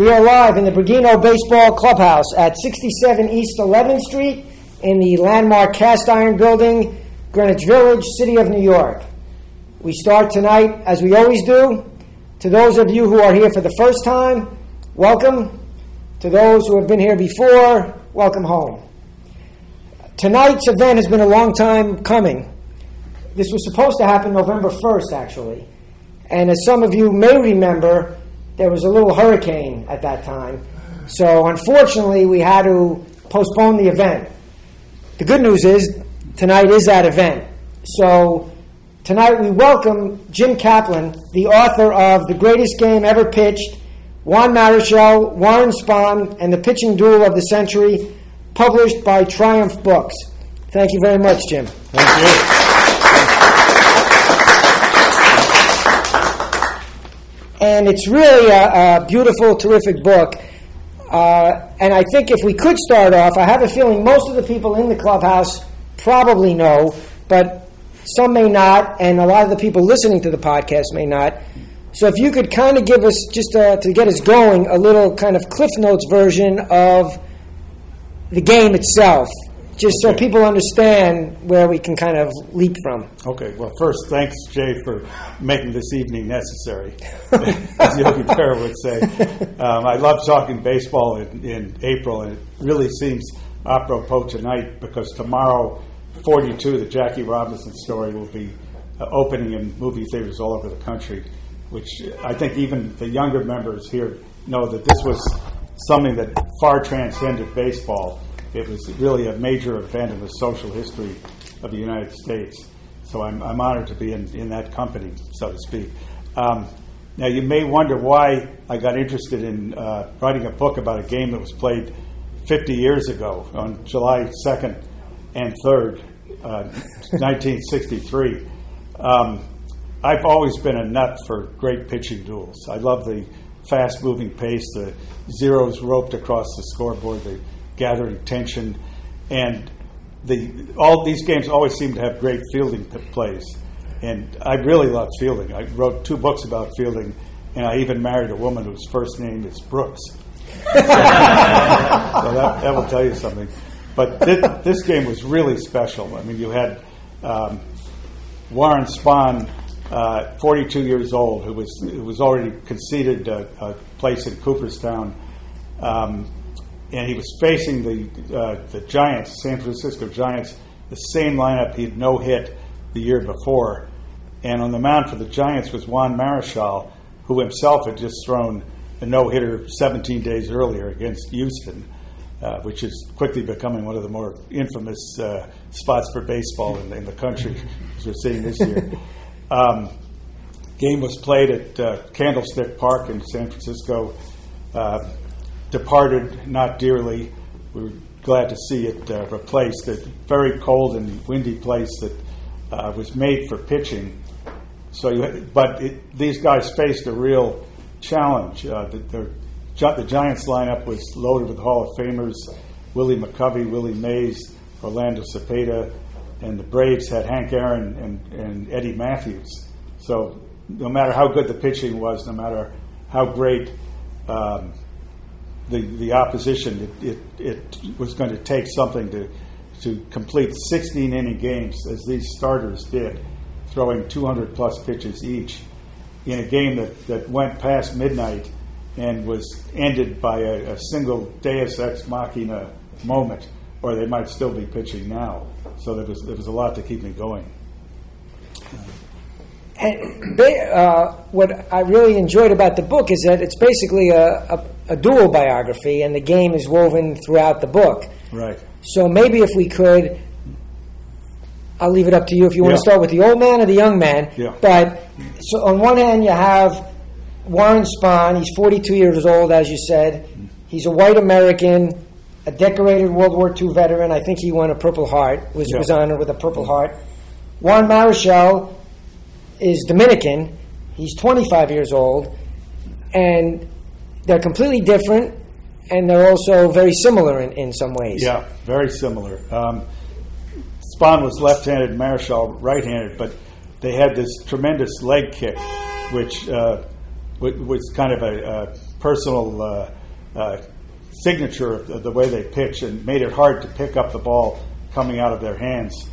We are live in the Bergino Baseball Clubhouse at 67 East 11th Street in the landmark Cast Iron Building, Greenwich Village, City of New York. We start tonight, as we always do. To those of you who are here for the first time, welcome. To those who have been here before, welcome home. Tonight's event has been a long time coming. This was supposed to happen November 1st, actually. And as some of you may remember, there was a little hurricane at that time. So unfortunately, we had to postpone the event. The good news is, tonight is that event. So tonight we welcome Jim Kaplan, the author of The Greatest Game Ever Pitched, Juan Marichal, Warren Spahn, and The Pitching Duel of the Century, published by Triumph Books. Thank you very much, Jim. Thank you. And it's really a, a beautiful, terrific book. Uh, and I think if we could start off, I have a feeling most of the people in the clubhouse probably know, but some may not, and a lot of the people listening to the podcast may not. So if you could kind of give us, just uh, to get us going, a little kind of Cliff Notes version of the game itself, just so people understand where we can kind of leap from. Okay, well, first, thanks, Jay, for making this evening necessary, as Yogi Berra would say. Um, I love talking baseball in, in April, and it really seems apropos tonight because tomorrow, 42, the Jackie Robinson story, will be uh, opening in movie theaters all over the country, which I think even the younger members here know that this was something that far transcended baseball it was really a major event in the social history of the United States. So I'm, I'm honored to be in, in that company, so to speak. Um, now, you may wonder why I got interested in uh, writing a book about a game that was played 50 years ago on July 2nd and 3rd, uh, 1963. Um, I've always been a nut for great pitching duels. I love the fast moving pace, the zeros roped across the scoreboard, the gathering tension, and the all these games always seem to have great fielding plays. And I really love fielding. I wrote two books about fielding, and I even married a woman whose first name is Brooks. so that, that will tell you something. But this, this, game was really special. I mean, you had um, Warren Spahn, uh, 42 years old, who was who was already conceded a, a place in Cooperstown. Um, and he was facing the uh, the Giants, San Francisco Giants, the same lineup he had no hit the year before. And on the mound for the Giants was Juan Marichal, who himself had just thrown a no hitter 17 days earlier against Houston, uh, which is quickly becoming one of the more infamous uh, spots for baseball in, in, the country, as we're seeing this year. Um, game was played at uh, Candlestick Park in San Francisco. Uh, departed not dearly. We were glad to see it uh, replaced. A very cold and windy place that uh, was made for pitching. So, you, but it, these guys faced a real challenge. Uh, the, the, the, Giants lineup was loaded with Hall of Famers: Willie McCovey, Willie Mays, Orlando Cepeda, and the Braves had Hank Aaron and, and Eddie Mathews. So, no matter how good the pitching was, no matter how great um, the, the opposition, it, it, it was going to take something to, to complete 16 inning games, as these starters did, throwing 200 plus pitches each in a game that, that went past midnight and was ended by a, a single Deus ex machina moment, or they might still be pitching now. So there was, there was a lot to keep me going. And uh, what I really enjoyed about the book is that it's basically a, a, a, dual biography, and the game is woven throughout the book. Right. So maybe if we could, I'll leave it up to you if you want to start with the old man or the young man. Yeah. But so on one hand, you have Warren Spahn. He's 42 years old, as you said. He's a white American, a decorated World War II veteran. I think he won a Purple Heart. Was yeah. was honored with a Purple Heart. Juan Marichal is Dominican. He's 25 years old, and they're completely different, and they're also very similar in, in some ways. Yeah, very similar. Um, Spahn was left-handed, Marichal right-handed, but they had this tremendous leg kick, which uh, was kind of a, a personal uh, uh, signature of the way they pitch and made it hard to pick up the ball coming out of their hands.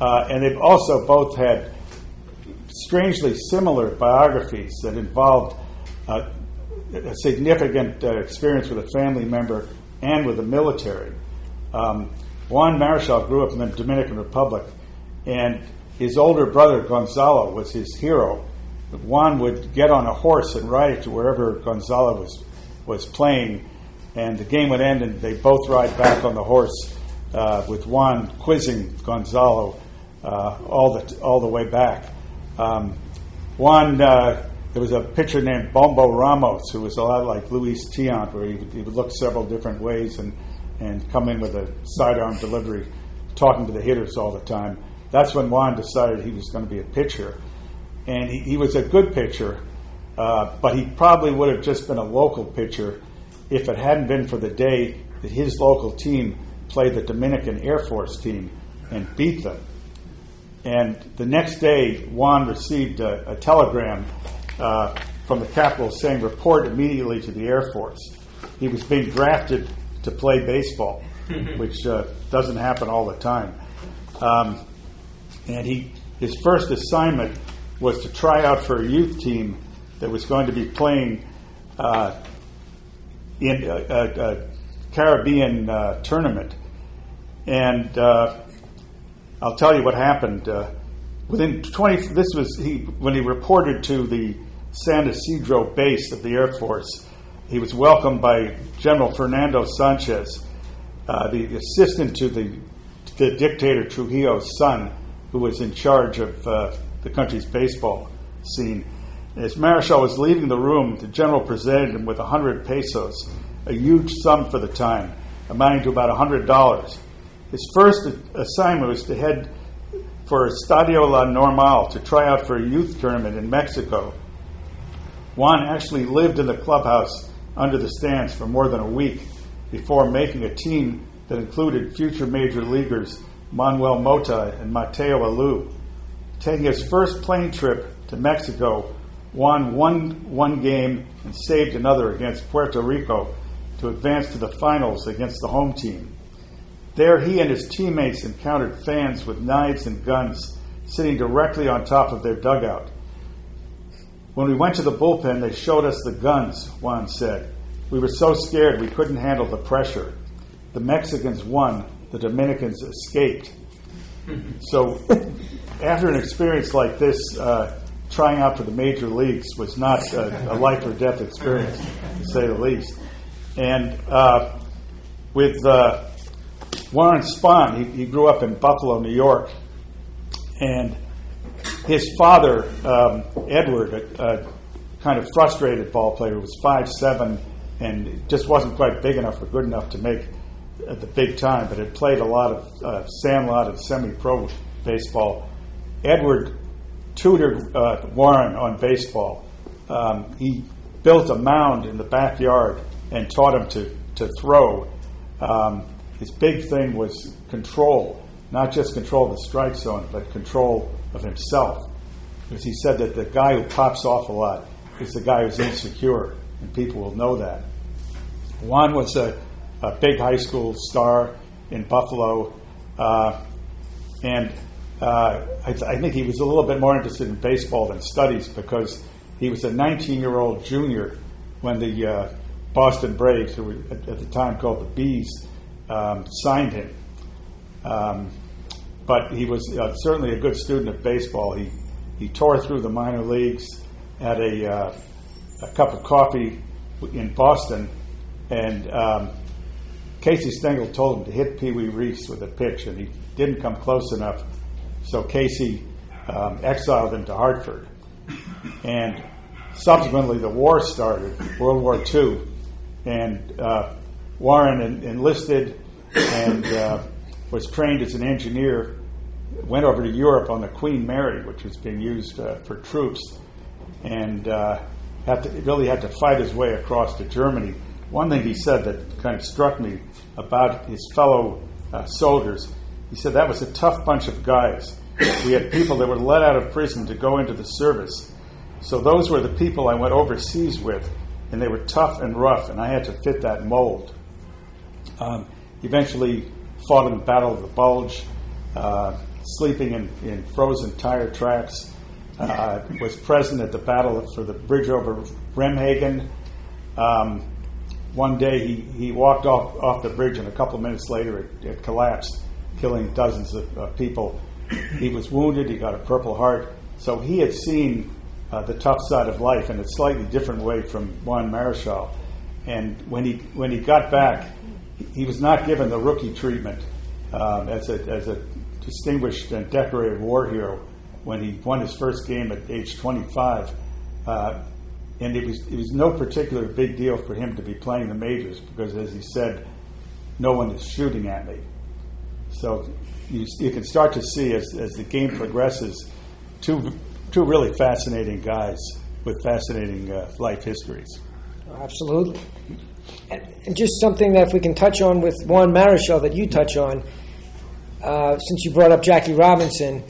Uh, and they've also both had strangely similar biographies that involved uh, a significant uh, experience with a family member and with the military. Um, Juan Marichal grew up in the Dominican Republic, and his older brother Gonzalo was his hero. Juan would get on a horse and ride it to wherever Gonzalo was was playing, and the game would end, and they both ride back on the horse uh, with Juan quizzing Gonzalo uh, all the all the way back. Um, Juan, uh, there was a pitcher named Bombo Ramos who was a lot like Luis Tiant, where he would, he would look several different ways and and come in with a sidearm delivery, talking to the hitters all the time. That's when Juan decided he was going to be a pitcher, and he, he was a good pitcher, uh, but he probably would have just been a local pitcher if it hadn't been for the day that his local team played the Dominican Air Force team and beat them. And the next day, Juan received a, a telegram uh, from the capital saying, report immediately to the Air Force. He was being drafted to play baseball, which uh, doesn't happen all the time. Um, and he, his first assignment was to try out for a youth team that was going to be playing uh, in a, a, a Caribbean uh, tournament. And uh, I'll tell you what happened. Uh, within 20, this was he when he reported to the San Isidro base of the Air Force. He was welcomed by General Fernando Sanchez, uh, the assistant to the, the dictator Trujillo's son, who was in charge of uh, the country's baseball scene. As Marichal was leaving the room, the general presented him with 100 pesos, a huge sum for the time, amounting to about $100. His first assignment was to head for Estadio La Normal to try out for a youth tournament in Mexico. Juan actually lived in the clubhouse under the stands for more than a week before making a team that included future major leaguers Manuel Mota and Mateo Alou. Taking his first plane trip to Mexico, Juan won one game and saved another against Puerto Rico to advance to the finals against the home team. There, he and his teammates encountered fans with knives and guns sitting directly on top of their dugout. When we went to the bullpen, they showed us the guns, Juan said. We were so scared we couldn't handle the pressure. The Mexicans won, the Dominicans escaped. So, after an experience like this, uh, trying out for the major leagues was not a, a, life or death experience, to say the least. And uh, with uh, Warren Spahn, he, he, grew up in Buffalo, New York, and his father, um, Edward, a, a, kind of frustrated ball player, was five seven and just wasn't quite big enough or good enough to make at the big time, but had played a lot of uh, sandlot and semi-pro baseball. Edward tutored uh, Warren on baseball. Um, he built a mound in the backyard and taught him to to throw. Um, his big thing was control, not just control the strike zone, but control of himself. Because he said that the guy who pops off a lot is the guy who's insecure, and people will know that. Juan was a a big high school star in Buffalo, uh, and uh, I, th- I, think he was a little bit more interested in baseball than studies because he was a 19-year-old junior when the uh, Boston Braves, who were at, at, the time called the Bees, um, signed him. Um, but he was uh, certainly a good student of baseball. He he tore through the minor leagues, at a, uh, a cup of coffee in Boston, and um, Casey Stengel told him to hit Pee Wee Reese with a pitch, and he didn't come close enough. So Casey um, exiled him to Hartford. And subsequently, the war started, World War II, and uh, Warren en- enlisted and uh, was trained as an engineer. Went over to Europe on the Queen Mary, which was being used uh, for troops, and uh, had to, really had to fight his way across to Germany one thing he said that kind of struck me about his fellow uh, soldiers, he said that was a tough bunch of guys. We had people that were let out of prison to go into the service. So those were the people I went overseas with, and they were tough and rough, and I had to fit that mold. Um, eventually, fought in the Battle of the Bulge, uh, sleeping in, in frozen tire tracks. Uh, was present at the battle for the bridge over Remagen. Um, one day he, he walked off, off the bridge, and a couple of minutes later it, it collapsed, killing dozens of, of, people. He was wounded, he got a Purple Heart. So he had seen uh, the tough side of life in a slightly different way from Juan Marichal. And when he, when he got back, he was not given the rookie treatment um, as, a, as a distinguished and decorated war hero when he won his first game at age 25. Uh, and it was it was no particular big deal for him to be playing the majors because, as he said, no one is shooting at me. So you, you can start to see as, as the game progresses, two two really fascinating guys with fascinating uh, life histories. Absolutely, just something that if we can touch on with Juan Marichal that you touch on. Uh, since you brought up Jackie Robinson,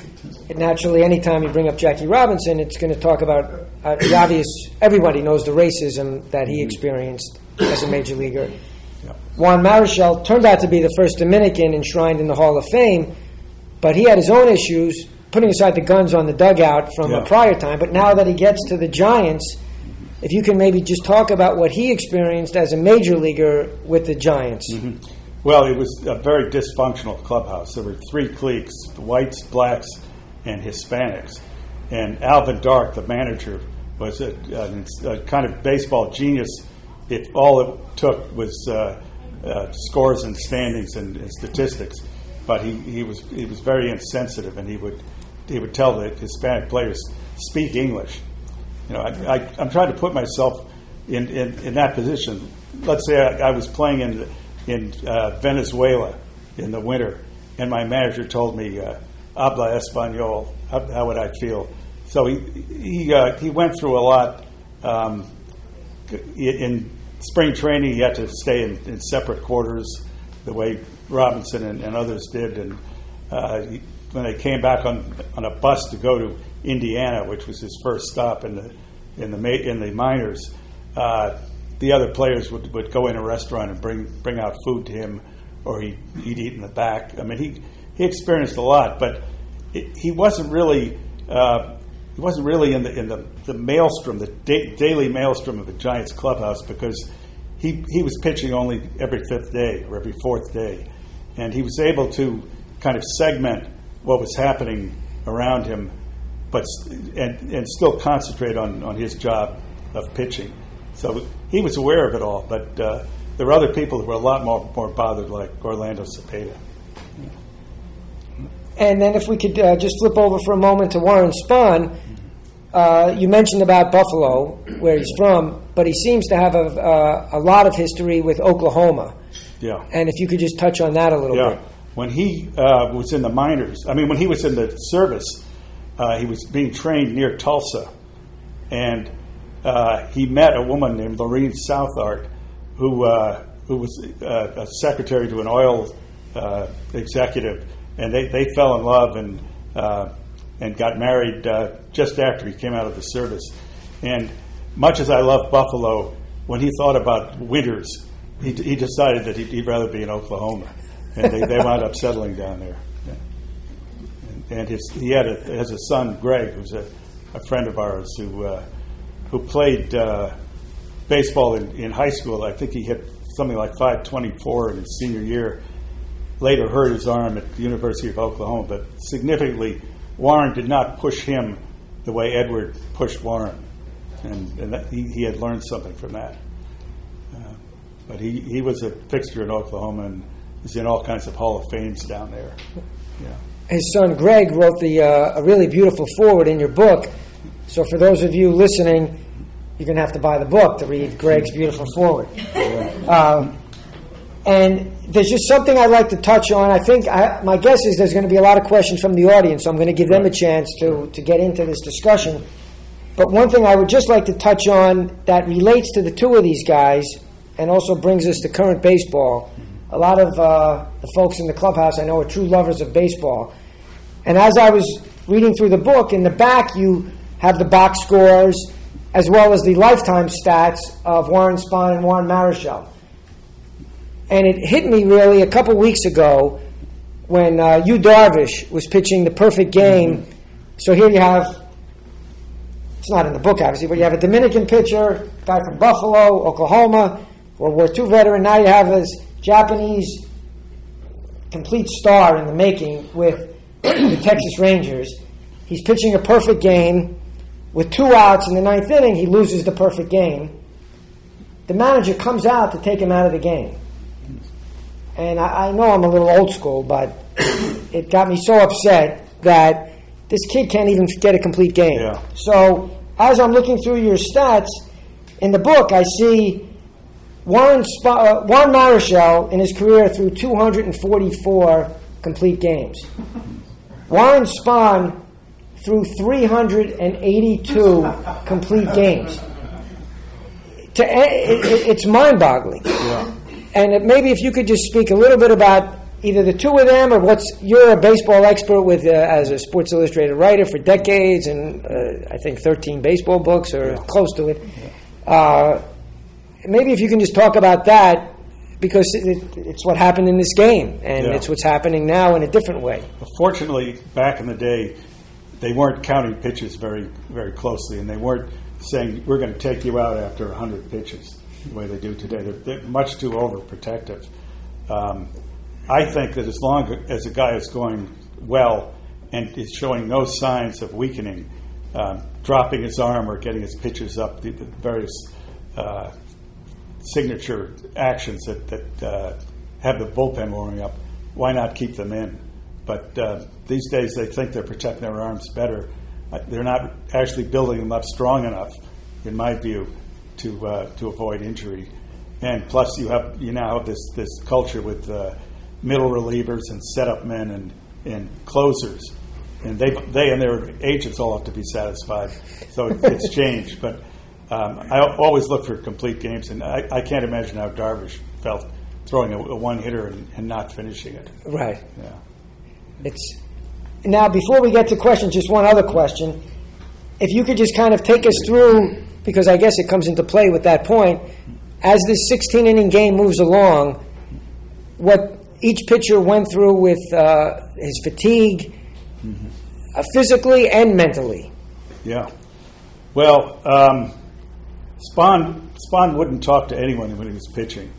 naturally, anytime you bring up Jackie Robinson, it's going to talk about uh, the obvious, everybody knows the racism that he experienced as a major leaguer. Yeah. Juan Marichal turned out to be the first Dominican enshrined in the Hall of Fame, but he had his own issues, putting aside the guns on the dugout from yeah. a prior time. But now that he gets to the Giants, if you can maybe just talk about what he experienced as a major leaguer with the Giants. Mm-hmm. Well, it was a very dysfunctional clubhouse. There were three cliques whites, blacks, and Hispanics. And Alvin Dark, the manager, was a, a, a, kind of baseball genius. If all it took was uh, uh, scores and standings and, and, statistics, but he, he was he was very insensitive, and he would he would tell the Hispanic players speak English. You know, I, I, am trying to put myself in, in, in that position. Let's say I, I was playing in in uh, Venezuela in the winter, and my manager told me, uh, "Habla español." How, how would I feel? So he he uh, he went through a lot. Um, in spring training, he had to stay in, in separate quarters, the way Robinson and, and others did. And uh, he, when they came back on on a bus to go to Indiana, which was his first stop in the in the in the minors, uh, the other players would, would go in a restaurant and bring bring out food to him, or he, he'd eat in the back. I mean, he he experienced a lot, but it, he wasn't really uh, he wasn't really in the in the, the maelstrom, the da- daily maelstrom of the Giants clubhouse because he he was pitching only every fifth day or every fourth day, and he was able to kind of segment what was happening around him, but and and still concentrate on on his job of pitching. So he was aware of it all, but uh, there were other people who were a lot more more bothered, like Orlando Cepeda. And then if we could uh, just flip over for a moment to Warren Spahn, uh, you mentioned about Buffalo, where he's from, but he seems to have a, uh, a lot of history with Oklahoma. Yeah. And if you could just touch on that a little yeah. bit. When he uh, was in the minors, I mean, when he was in the service, uh, he was being trained near Tulsa. And uh, he met a woman named Lorene Southard, who, who was a secretary to an oil executive and they, they fell in love and uh, and got married uh, just after he came out of the service. And much as I love Buffalo, when he thought about winters, he, he decided that he'd, he'd, rather be in Oklahoma, and they, they wound up settling down there. And, his, he had a, has a son, Greg, who's a, a friend of ours who uh, who played uh, baseball in, in high school. I think he hit something like 524 in his senior year later hurt his arm at the University of Oklahoma, but significantly, Warren did not push him the way Edward pushed Warren, and, and that, he, he, had learned something from that. Uh, but he, he was a fixture in Oklahoma and is in all kinds of Hall of Fames down there. Yeah. His son Greg wrote the uh, a really beautiful forward in your book. So for those of you listening, you're going to have to buy the book to read Greg's beautiful forward. Um, and there's just something I'd like to touch on. I think I, my guess is there's going to be a lot of questions from the audience, so I'm going to give them a chance to, to get into this discussion. But one thing I would just like to touch on that relates to the two of these guys and also brings us to current baseball. A lot of uh, the folks in the clubhouse I know are true lovers of baseball. And as I was reading through the book, in the back you have the box scores as well as the lifetime stats of Warren Spahn and Juan Marichal. And it hit me really a couple weeks ago when uh, Yu Darvish was pitching the perfect game. Mm-hmm. So here you have, it's not in the book obviously, but you have a Dominican pitcher, guy from Buffalo, Oklahoma, World War II veteran. Now you have this Japanese complete star in the making with the Texas Rangers. He's pitching a perfect game. With two outs in the ninth inning, he loses the perfect game. The manager comes out to take him out of the game. And I, I know I'm a little old school, but it got me so upset that this kid can't even get a complete game. Yeah. So as I'm looking through your stats in the book, I see Warren, uh, Juan Marichal in his career threw 244 complete games. Warren Spahn threw 382 complete games. To, it, it, it's mind-boggling. Yeah. And it, maybe if you could just speak a little bit about either the two of them or what's you're a baseball expert with uh, as a Sports Illustrated writer for decades and uh, I think 13 baseball books or Yeah. close to it. Uh, maybe if you can just talk about that because it, it's what happened in this game and Yeah. it's what's happening now in a different way. Fortunately, back in the day, they weren't counting pitches very, very closely, and they weren't saying we're going to take you out after 100 pitches the way they do today. They're, they're much too overprotective. Um, I think that as long as a guy is going well and is showing no signs of weakening, um, dropping his arm or getting his pitches up, the, the various uh, signature actions that, that uh, have the bullpen warming up, why not keep them in? But uh, these days they think they're protecting their arms better. Uh, they're not actually building them up strong enough, in my view, to uh, to avoid injury. And plus, you have you now have this this culture with uh, middle relievers and setup men and and closers, and they they and their agents all have to be satisfied. So it's changed, but. Um, I always look for complete games, and I, I can't imagine how Darvish felt throwing a, a one hitter and, and not finishing it. Right. Yeah. It's now before we get to questions, just one other question. If you could just kind of take us through, because I guess it comes into play with that point, as this 16 inning game moves along, what each pitcher went through with uh, his fatigue, uh, physically and mentally. Yeah. Well, um, Spahn, Spahn wouldn't talk to anyone when he was pitching.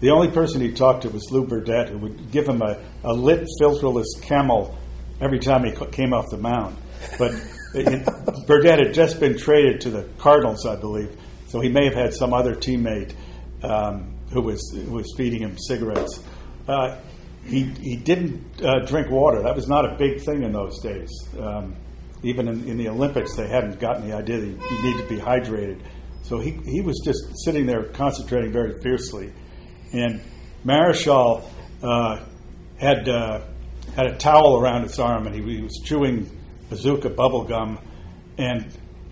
The only person he talked to was Lew Burdette, who would give him a, a lit, filterless camel every time he came off the mound. But it, Burdette had just been traded to the Cardinals, I believe, so he may have had some other teammate um, who was who was feeding him cigarettes. Uh, he he didn't uh, drink water. That was not a big thing in those days. Um, even in, in the Olympics, they hadn't gotten the idea that you, you need to be hydrated. So he, he was just sitting there concentrating very fiercely. And Marichal uh, had uh, had a towel around his arm, and he, he was chewing bazooka bubble gum. And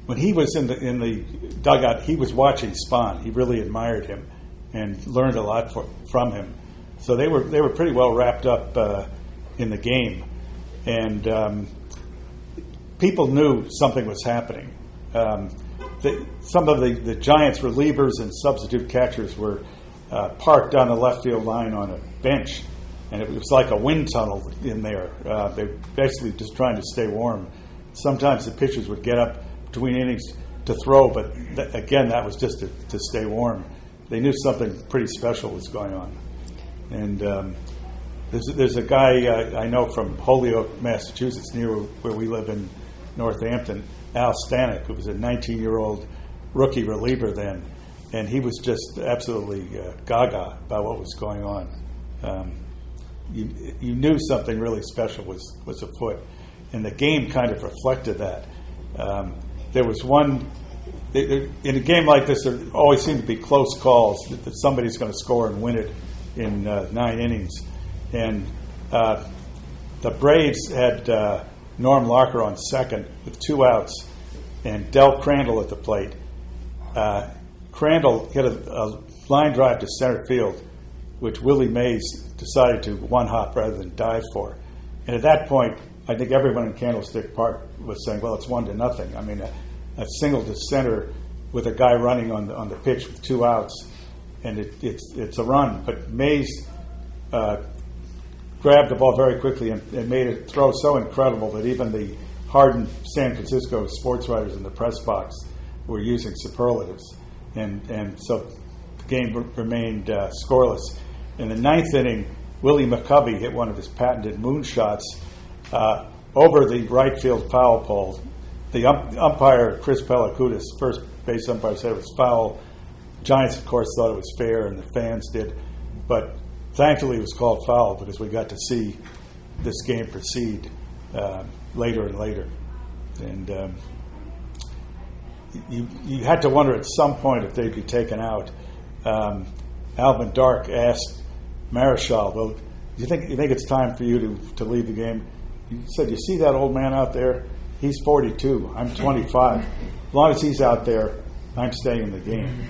when he was in the in the dugout, he was watching Spahn. He really admired him and learned a lot for, from him. So they were they were pretty well wrapped up uh, in the game, and um, people knew something was happening. Um, the, some of the, the Giants relievers and substitute catchers were uh, parked on the left field line on a bench, and it was like a wind tunnel in there. Uh, they were basically just trying to stay warm. Sometimes the pitchers would get up between innings to throw, but th- again, that was just to, to stay warm. They knew something pretty special was going on. And um, there's, there's a guy uh, I know from Holyoke, Massachusetts, near where we live in Northampton, Al Stanek, who was a 19 year old rookie reliever then. And he was just absolutely uh, gaga about what was going on. Um, you, you knew something really special was, was afoot. And the game kind of reflected that. Um, there was one, in a game like this, there always seem to be close calls that, that somebody's going to score and win it in uh, nine innings. And uh, the Braves had uh, Norm Larker on second with two outs and Del Crandall at the plate. Uh, Crandall hit a, a line drive to center field, which Willie Mays decided to one hop rather than dive for. And at that point, I think everyone in Candlestick Park was saying, "Well, it's one to nothing." I mean, uh, a single to center with a guy running on the, on the pitch with two outs, and it, it's it's a run. But Mays uh, grabbed the ball very quickly and, and made a throw so incredible that even the hardened San Francisco sports writers in the press box were using superlatives, and and so the game re- remained uh, scoreless. In the ninth inning, Willie McCovey hit one of his patented moonshots uh, over the right field foul pole. The ump- umpire, Chris Pelekoudas, first base umpire, said it was foul. Giants, of course, thought it was fair, and the fans did. But thankfully, it was called foul because we got to see this game proceed uh, later and later. And um, you, you had to wonder at some point if they'd be taken out. Um, Alvin Dark asked Marichal, "Well, do you think you think it's time for you to, to leave the game?" He said, "You see that old man out there? He's 42. I'm 25. As long as he's out there, I'm staying in the game."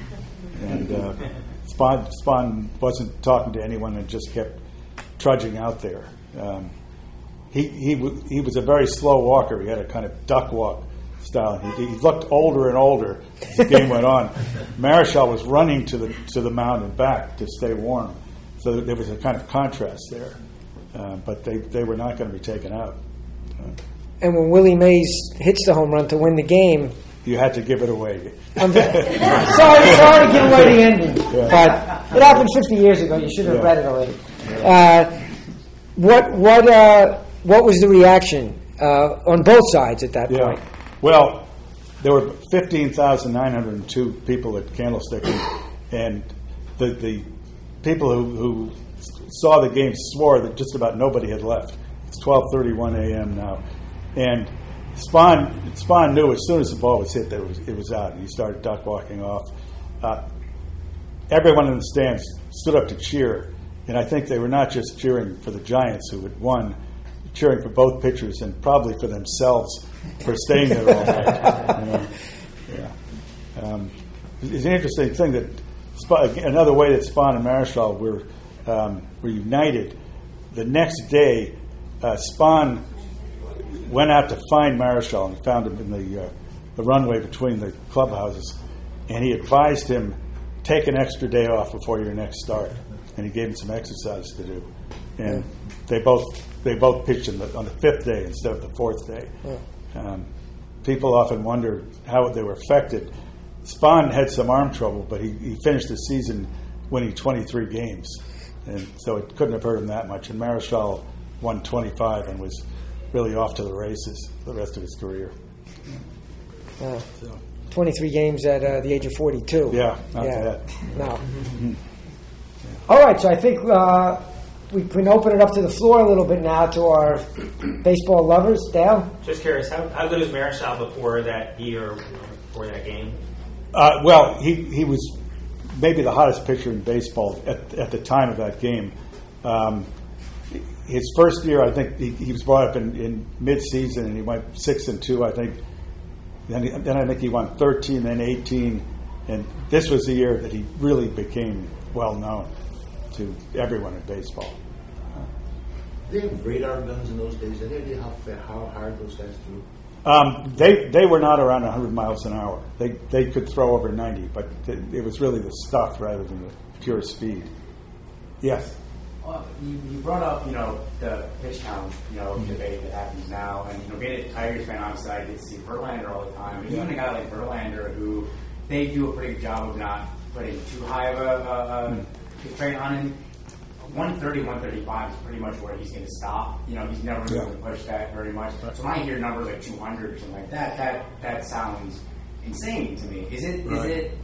And uh, wasn't talking to anyone and just kept trudging out there. Um, he, he, w- he was a very slow walker. He had a kind of duck walk style. He, he looked older and older as the game went on. Marichal was running to the, to the mound and back to stay warm. So there was a kind of contrast there. Uh, but they, they were not going to be taken out. Uh, And when Willie Mays hits the home run to win the game, you had to give it away. I'm sorry, sorry to give away the ending, but it happened 50 years ago. You should have Yeah. read it already. Uh, what what uh, what was the reaction uh, on both sides at that Yeah. point? Well, there were 15,902 people at Candlestick, and, and the, the people who, who saw the game swore that just about nobody had left. It's 12:31 a.m. now, and Spahn Spahn knew as soon as the ball was hit that it was, it was out, and he started duck walking off. Uh, everyone in the stands stood up to cheer, and I think they were not just cheering for the Giants who had won, cheering for both pitchers and probably for themselves for staying there all night. you know. Yeah. Um, it's an interesting thing that Sp- another way that Spahn and Marichal were um, were united. The next day, uh, Spahn went out to find Marichal and found him in the uh, the runway between the clubhouses, and he advised him take an extra day off before your next start, and he gave him some exercise to do, and they both they both pitched the, on the fifth day instead of the fourth day. Um, people often wonder how they were affected. Spahn had some arm trouble, but he, he finished the season winning 23 games, and so it couldn't have hurt him that much. And Marichal won 25 and was really off to the races the rest of his career. Uh, So, 23 games at uh, the age of 42. yeah, not Yeah. bad. No. All right, so I think uh, we can open it up to the floor a little bit now to our baseball lovers. Dale? Just curious, how, how good was Marichal before that year, you before that game? Uh, well, he, he was maybe the hottest pitcher in baseball at, at the time of that game. Um, his first year, I think he, he was brought up in, in mid-season, and he went six and two, I think. Then, he, then I think he won 13, then 18, and this was the year that he really became well known to everyone in baseball. Did they have radar guns in those days? Any idea how fa- how hard those guys threw? Um, they they were not around 100 miles an hour. They they could throw over 90, but it, it was really the stuff rather than the pure speed. Yes. Well, you, you brought up, you know, the pitch count, you know, mm-hmm. debate that happens now, and you know, being a Tigers fan, obviously, I get to see Verlander all the time. And even a mm-hmm. guy like Verlander, who they do a pretty good job of not putting too high of a, a, a mm-hmm. Constraint on him. 130, 135 is pretty much where he's going to stop. You know, he's never Yeah. going to push that very much. So when I hear numbers like 200 or something like that, that that sounds insane to me. Is it? Is Right. it?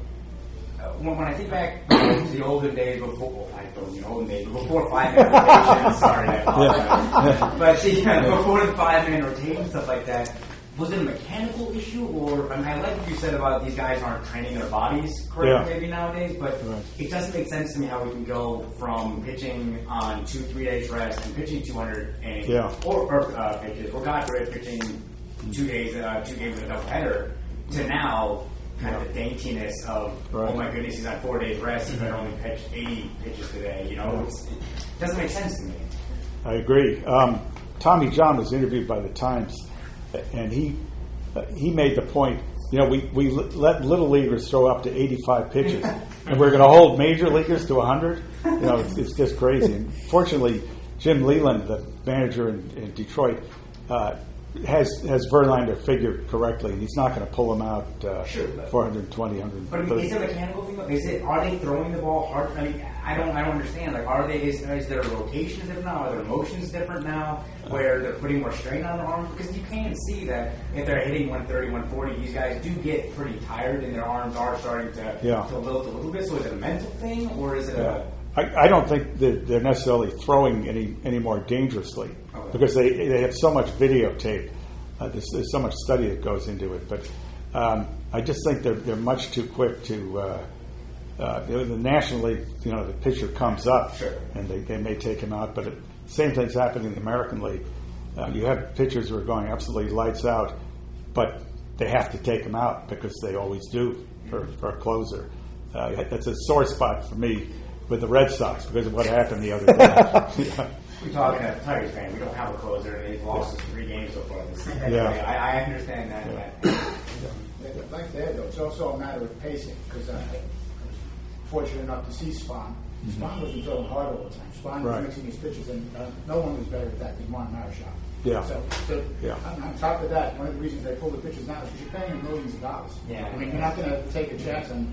Uh, when, when I think back to the olden days before, well, I don't mean olden days, but before five man rotation, sorry, I apologize. But see, yeah, before the five man rotation, stuff like that, was it a mechanical issue, or I, mean, I like what you said about these guys aren't training their bodies correctly Yeah. maybe nowadays, but Right. it doesn't make sense to me how we can go from pitching on two, three days rest and pitching 200 and Yeah. or, or uh, pitches, or God forbid, pitching two days, uh, two games in a doubleheader, to now kind of the daintiness of, Right. oh my goodness, he's on four days rest, he could only pitch 80 pitches today. You know, it's, it doesn't make sense to me. I agree. Um, Tommy John was interviewed by the Times, and he uh, he made the point you know, we, we let little leaguers throw up to 85 pitches, and we're going to hold major leaguers to 100. You know, it's, it's just crazy. And fortunately, Jim Leyland, the manager in, in Detroit, uh, has has Verlander figured correctly. He's not going to pull him out uh, Sure, but- 420, But I mean, is it a mechanical thing? Is it? Are they throwing the ball hard? I mean, I don't. I don't understand. Like, are they? Is, is their rotations different now? Are their motions different now? Where they're putting more strain on their arms? Because you can see that if they're hitting 130, 140, these guys do get pretty tired, and their arms are starting to Yeah. to lilt a little bit. So is it a mental thing, or is it Yeah. a? I, I don't think that they're necessarily throwing any, any more dangerously Okay. because they, they have so much videotape. Uh, there's, there's so much study that goes into it. But um, I just think they're, they're much too quick to. Uh, uh, the National League, you know, the pitcher comes up Sure. and they, they may take him out. But it, same thing's happening in the American League. Uh, you have pitchers who are going absolutely lights out, but they have to take him out because they always do for, for a closer. Uh, that's a sore spot for me with the Red Sox because of what happened the other day. Yeah. We talking as a Tigers fan. We don't have a closer, and they've lost us three games so far this season. Yeah. I, I understand that. that. Yeah, but Like that, though, it's also a matter of pacing, because I I was fortunate enough to see Spahn. Spahn wasn't throwing hard all the time. Spahn was mixing his pitches, and uh, no one was better at that than Juan Marichal. Yeah. So, so Yeah. on, on top of that, one of the reasons they pull the pitches now is because you're paying them millions of dollars. Yeah. I mean, you're not going to take a chance on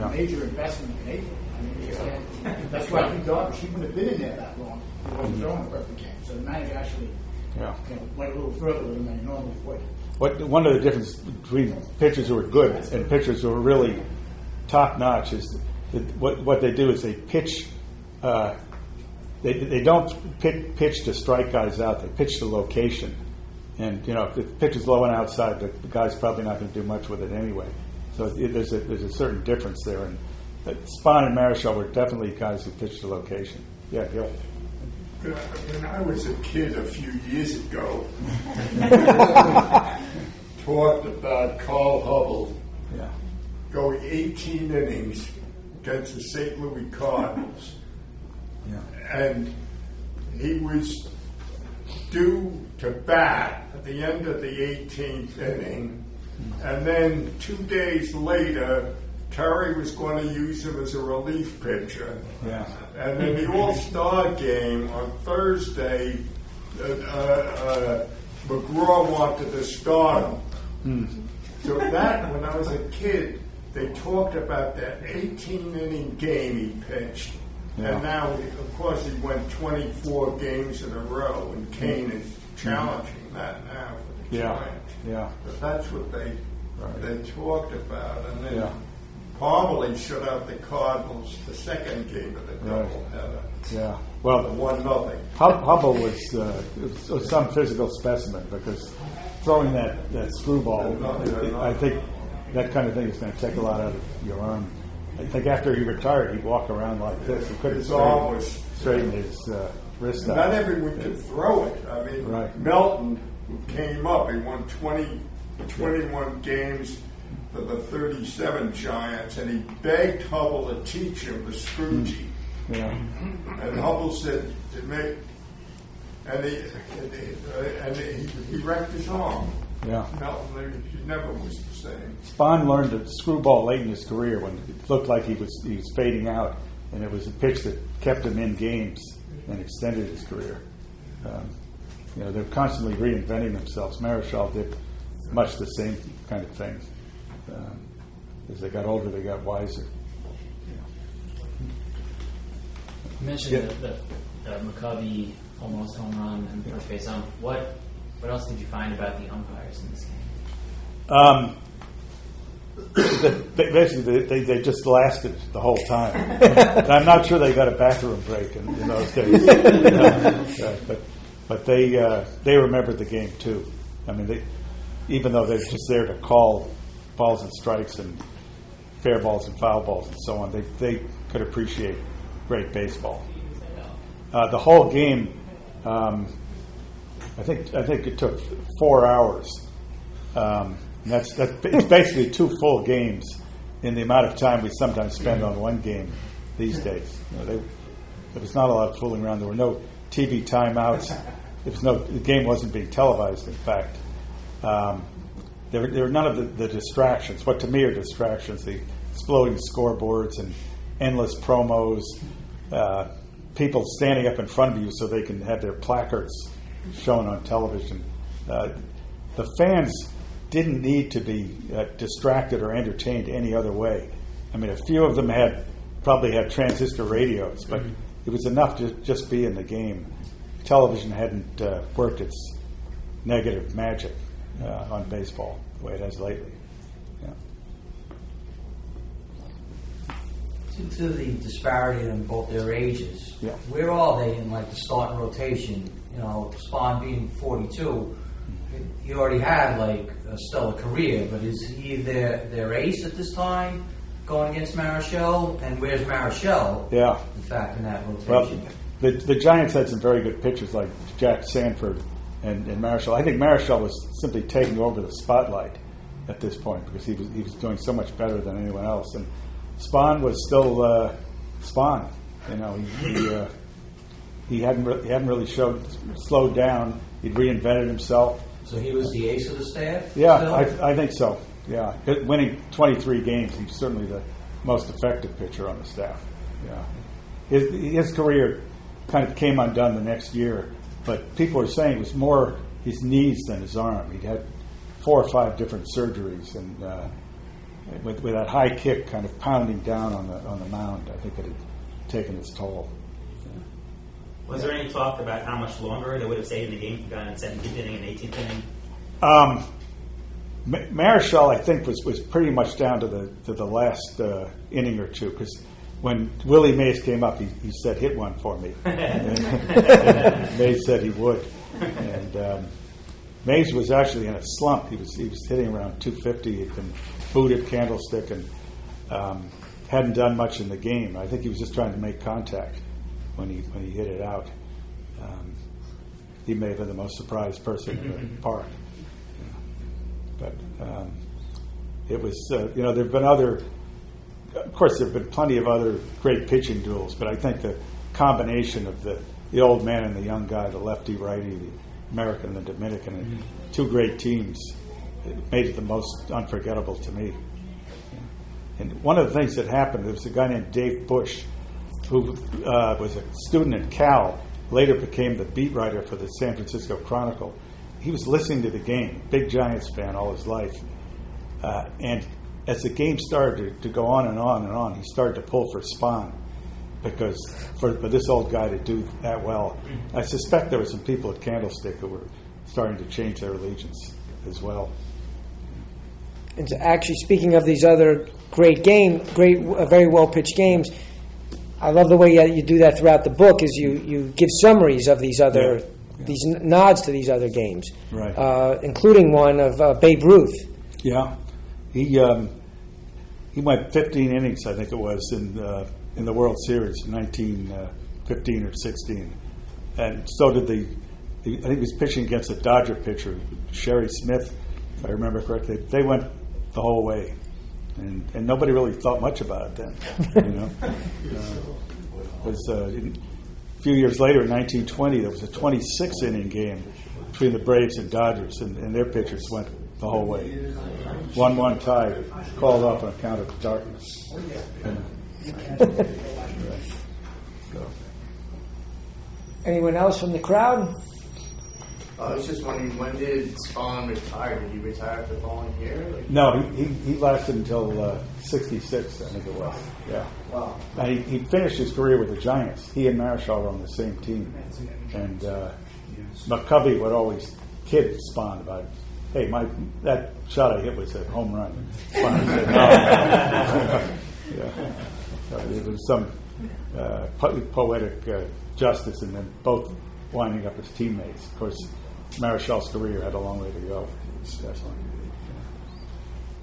a major investment in April. I mean, you. That's why Yu Darvish, he wouldn't have been in there that long. He wasn't throwing a perfect game. So the manager actually Yeah. you know, went a little further than he normally would. What one of the differences between pitchers who are good and pitchers who are really top notch is that what what they do is they pitch. Uh, they, they don't pitch, pitch to strike guys out. They pitch to location, and you know if the pitch is low and outside, the, the guy's probably not going to do much with it anyway. So it, there's a there's a certain difference there. And uh, Spahn and Marichal were definitely guys who pitched to location. Yeah, Gil. When I was a kid a few years ago, talked about Carl Hubbell Yeah. going 18 innings against the St. Louis Cardinals, Yeah. And he was due to bat at the end of the 18th inning, and then two days later, Terry was going to use him as a relief pitcher. Yeah. And in the All Star game on Thursday, uh, uh, uh, McGraw wanted to start him. So that, when I was a kid, they talked about that 18 inning game he pitched. Yeah. And now, of course, he went 24 games in a row, and Cain is challenging that now for the Yeah. Giants. Yeah. But that's what they Right. they talked about, and then Yeah. Parmelee shut out the Cardinals the second game of the Right. doubleheader, Yeah. Well, one nothing. Hubbell was, uh, was some physical specimen because throwing that, that screwball, I think that kind of thing is going to take a lot out of your arm. I think after he retired, he'd walk around like this. He couldn't His straighten, arm was- straighten his uh, wrist Not out. everyone could throw it. I mean, Right. Melton, came up, he won 20, 21 games for the 37 Giants, and he begged Hubbell to teach him the scroogie. Yeah. And Hubbell said, to may, and he, and he, and he, he wrecked his arm. Yeah. Melton, he never was the same. Spahn learned a screwball late in his career when it looked like he was he was fading out, and it was a pitch that kept him in games and extended his career. Um, you know, they're constantly reinventing themselves. Marichal did much the same kind of things. Um, as they got older, they got wiser. You mentioned Yeah. the, the, the McCovey almost home run and first base. Um, what what else did you find about the umpires in this game? Um, they- basically, they, they just lasted the whole time. And I'm not sure they got a bathroom break in, in those days, Yeah, but but they uh, they remembered the game too. I mean, they, even though they're just there to call balls and strikes and fair balls and foul balls and so on, they they could appreciate great baseball. Uh, the whole game, um, I think I think it took four hours. Um, and that's that's it's basically two full games in the amount of time we sometimes spend on one game these days. You know, they, there was not a lot of fooling around. There were no TV timeouts. There was no the game wasn't being televised. In fact, um, there, there were none of the, the distractions. What to me are distractions: the exploding scoreboards and endless promos, uh, people standing up in front of you so they can have their placards shown on television. Uh, the fans didn't need to be uh, distracted or entertained any other way. I mean, a few of them had probably had transistor radios, but it was enough to just be in the game. Television hadn't uh, worked its negative magic uh, on baseball the way it has lately. Yeah. To the disparity in both their ages, Yeah. where are they in like the starting rotation? You know, Spahn being 42, he already had like a stellar career, but is he their their ace at this time going against Marichal? And where's Marichal? Yeah. In fact, in that rotation. Well, the, the Giants had some very good pitchers like Jack Sanford and, and Marichal. I think Marichal was simply taking over the spotlight at this point because he was he was doing so much better than anyone else. And Spahn was still uh, Spahn. You know, he he, uh, he hadn't re- he hadn't really showed slowed down. He'd reinvented himself. So he was the ace of the staff. Yeah, still? I, I think so. Yeah, winning 23 games, he's certainly the most effective pitcher on the staff. Yeah, his, his career kind of came undone the next year, but people were saying it was more his knees than his arm. He'd had four or five different surgeries, and uh, with, with that high kick kind of pounding down on the on the mound, I think it had taken its toll. Was there any talk about how much longer they would have stayed in the game if you got in 17th inning and 18th inning? Um, Ma- Marichal, I think, was, was pretty much down to the to the last uh, inning or two because when Willie Mays came up, he, he said, "Hit one for me." Mays said he would, and um, Mays was actually in a slump. He was he was hitting around 250. He'd been booted candlestick and um, hadn't done much in the game. I think he was just trying to make contact when he when he hit it out. Um, he may have been the most surprised person in the park. But um, it was, uh, you know, there have been other, of course, there have been plenty of other great pitching duels, but I think the combination of the, the old man and the young guy, the lefty righty, the American the Dominican, and two great teams, it made it the most unforgettable to me. And one of the things that happened, there was a guy named Dave Bush who uh, was a student at Cal, later became the beat writer for the San Francisco Chronicle. He was listening to the game, big Giants fan all his life. Uh, and as the game started to, to go on and on and on, he started to pull for Spahn because for, for this old guy to do that well, I suspect there were some people at Candlestick who were starting to change their allegiance as well. And actually, speaking of these other great game, great, uh, very well pitched games, I love the way you, you do that throughout the book. Is you, you give summaries of these other Yeah. these n- nods to these other games, Right. Uh, including one of uh, Babe Ruth. Yeah, he um, he went 15 innings, I think it was, in uh, in the World Series, 1915 or 16, and so did the. I think he was pitching against a Dodger pitcher, Sherry Smith, if I remember correctly. They went the whole way, and and nobody really thought much about it then. You know, uh, was uh, a few years later, in 1920, there was a 26 inning game between the Braves and Dodgers, and, and their pitchers went the whole way. 1 1 tie, called off on account of darkness. And- Anyone else from the crowd? I was just wondering, when did Spahn retire? Did he retire the following year? Like, no, he, he, he lasted until uh, 66, I think it was. Yeah. wow. And he, he finished his career with the Giants. He and Marichal were on the same team. And uh, McCovey would always kid Spahn about, hey, my that shot I hit was a home run. Spahn said, no. yeah. So it was some uh, po- poetic uh, justice in them both winding up as teammates. Of course, Marichal's career had a long way to go.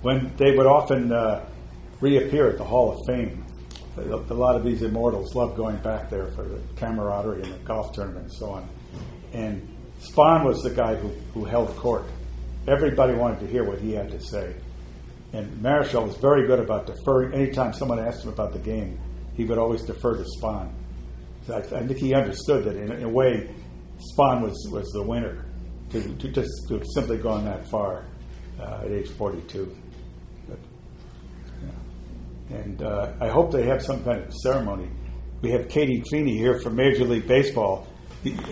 When they would often uh, reappear at the Hall of Fame, a lot of these immortals love going back there for the camaraderie and the golf tournament and so on. And Spahn was the guy who, who held court. Everybody wanted to hear what he had to say. And Marichal was very good about deferring. Anytime someone asked him about the game, he would always defer to Spahn. So I, I think he understood that in, in a way, Spahn was, was the winner to, to just to have simply gone that far. uh, at age 42. But, yeah. And uh, I hope they have some kind of ceremony. We have Katie Feeney here from Major League Baseball.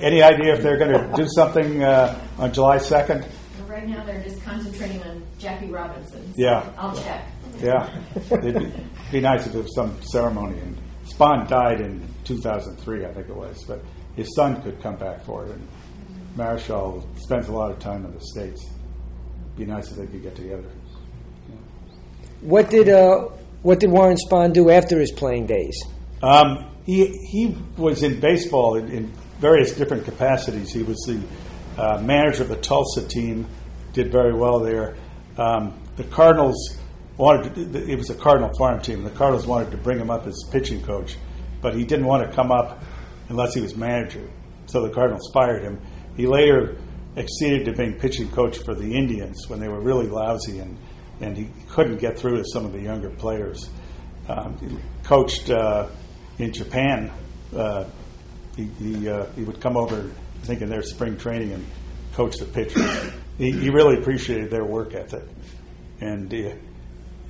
Any idea if they're going to do something uh, on July 2nd? Right now, they're just concentrating on Jackie Robinson. Yeah. I'll check. Yeah, it'd be, be nice if there was some ceremony. And Spahn died in 2003, I think it was, but his son could come back for it. And Marichal spends a lot of time in the states. It'd Be nice if they could get together. What did uh, what did Warren Spahn do after his playing days? Um, he he was in baseball in, in various different capacities. He was the uh, manager of the Tulsa team, did very well there. Um, the Cardinals wanted to, it was a Cardinal farm team. The Cardinals wanted to bring him up as pitching coach, but he didn't want to come up unless he was manager. So the Cardinals fired him. He later acceded to being pitching coach for the Indians when they were really lousy and, and he couldn't get through to some of the younger players. Um, he coached uh, in Japan. Uh, he, he, uh, he would come over, I think, in their spring training and coach the pitchers. he, he really appreciated their work ethic. And uh,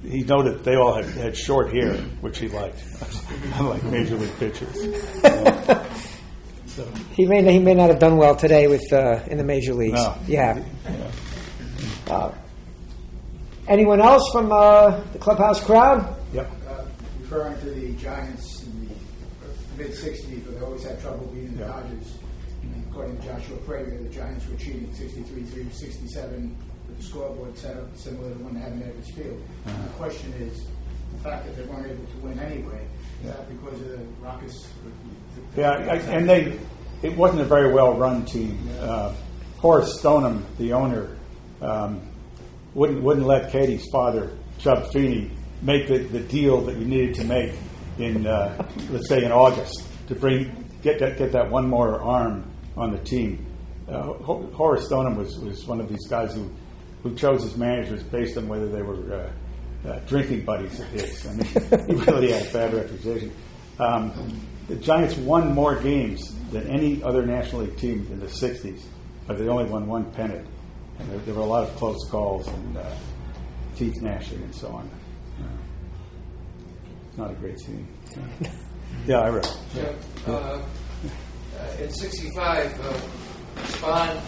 he noted they all had, had short hair, which he liked, unlike major league pitchers. so, He may he may not have done well today with uh, in the major leagues. No. Yeah. Uh, anyone else from uh, the clubhouse crowd? yep. Uh, referring to the Giants in the mid '60s, but they always had trouble beating the Yeah. Dodgers. And according to Joshua Prager, the Giants were cheating 63-3, 67 with the scoreboard set up similar to the one they had in Evans Field. Uh-huh. The question is, the fact that they weren't able to win anyway, is that because of the raucous? Yeah, I, and they it wasn't a very well run team. Uh, Horace Stoneham, the owner, um, wouldn't wouldn't let Katie's father, Chub Feeney, make the, the deal that you needed to make in uh, let's say in August to bring get that get that one more arm on the team. Uh, Horace Stoneham was, was one of these guys who who chose his managers based on whether they were uh, uh, drinking buddies of his. I mean, he really had a bad reputation. Um, the Giants won more games than any other National League team in the '60s, but they only won one pennant, and there, there were a lot of close calls and uh, teeth gnashing and so on. Uh, not a great team. Yeah, I read. Yeah, uh, uh, in '65, uh, Spahn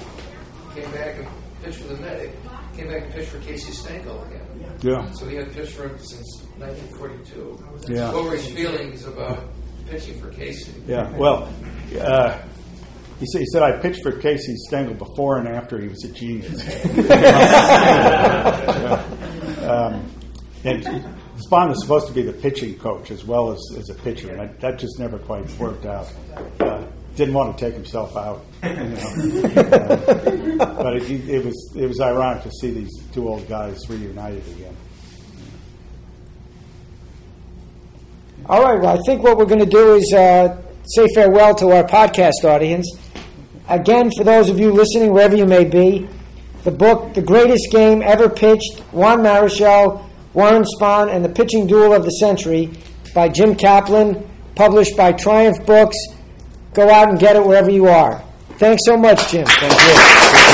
came back and pitched for the Met. Came back and pitched for Casey Stengel again. Yeah. So he had pitched for him since 1942. Yeah. What were his feelings about pitching for Casey? Yeah, well, uh, he, said, he said I pitched for Casey Stengel before and after he was a genius. Um, and Spahn was supposed to be the pitching coach as well as, as a pitcher, and I, that just never quite worked out. Uh, didn't want to take himself out, you know. Uh, but it, it was it was ironic to see these two old guys reunited again. All right. Well, I think what we're going to do is uh, say farewell to our podcast audience. Again, for those of you listening, wherever you may be, the book, The Greatest Game Ever Pitched, Juan Marichal, Warren Spahn, and the Pitching Duel of the Century by Jim Kaplan, published by Triumph Books. Go out and get it wherever you are. Thanks so much, Jim. Thank you.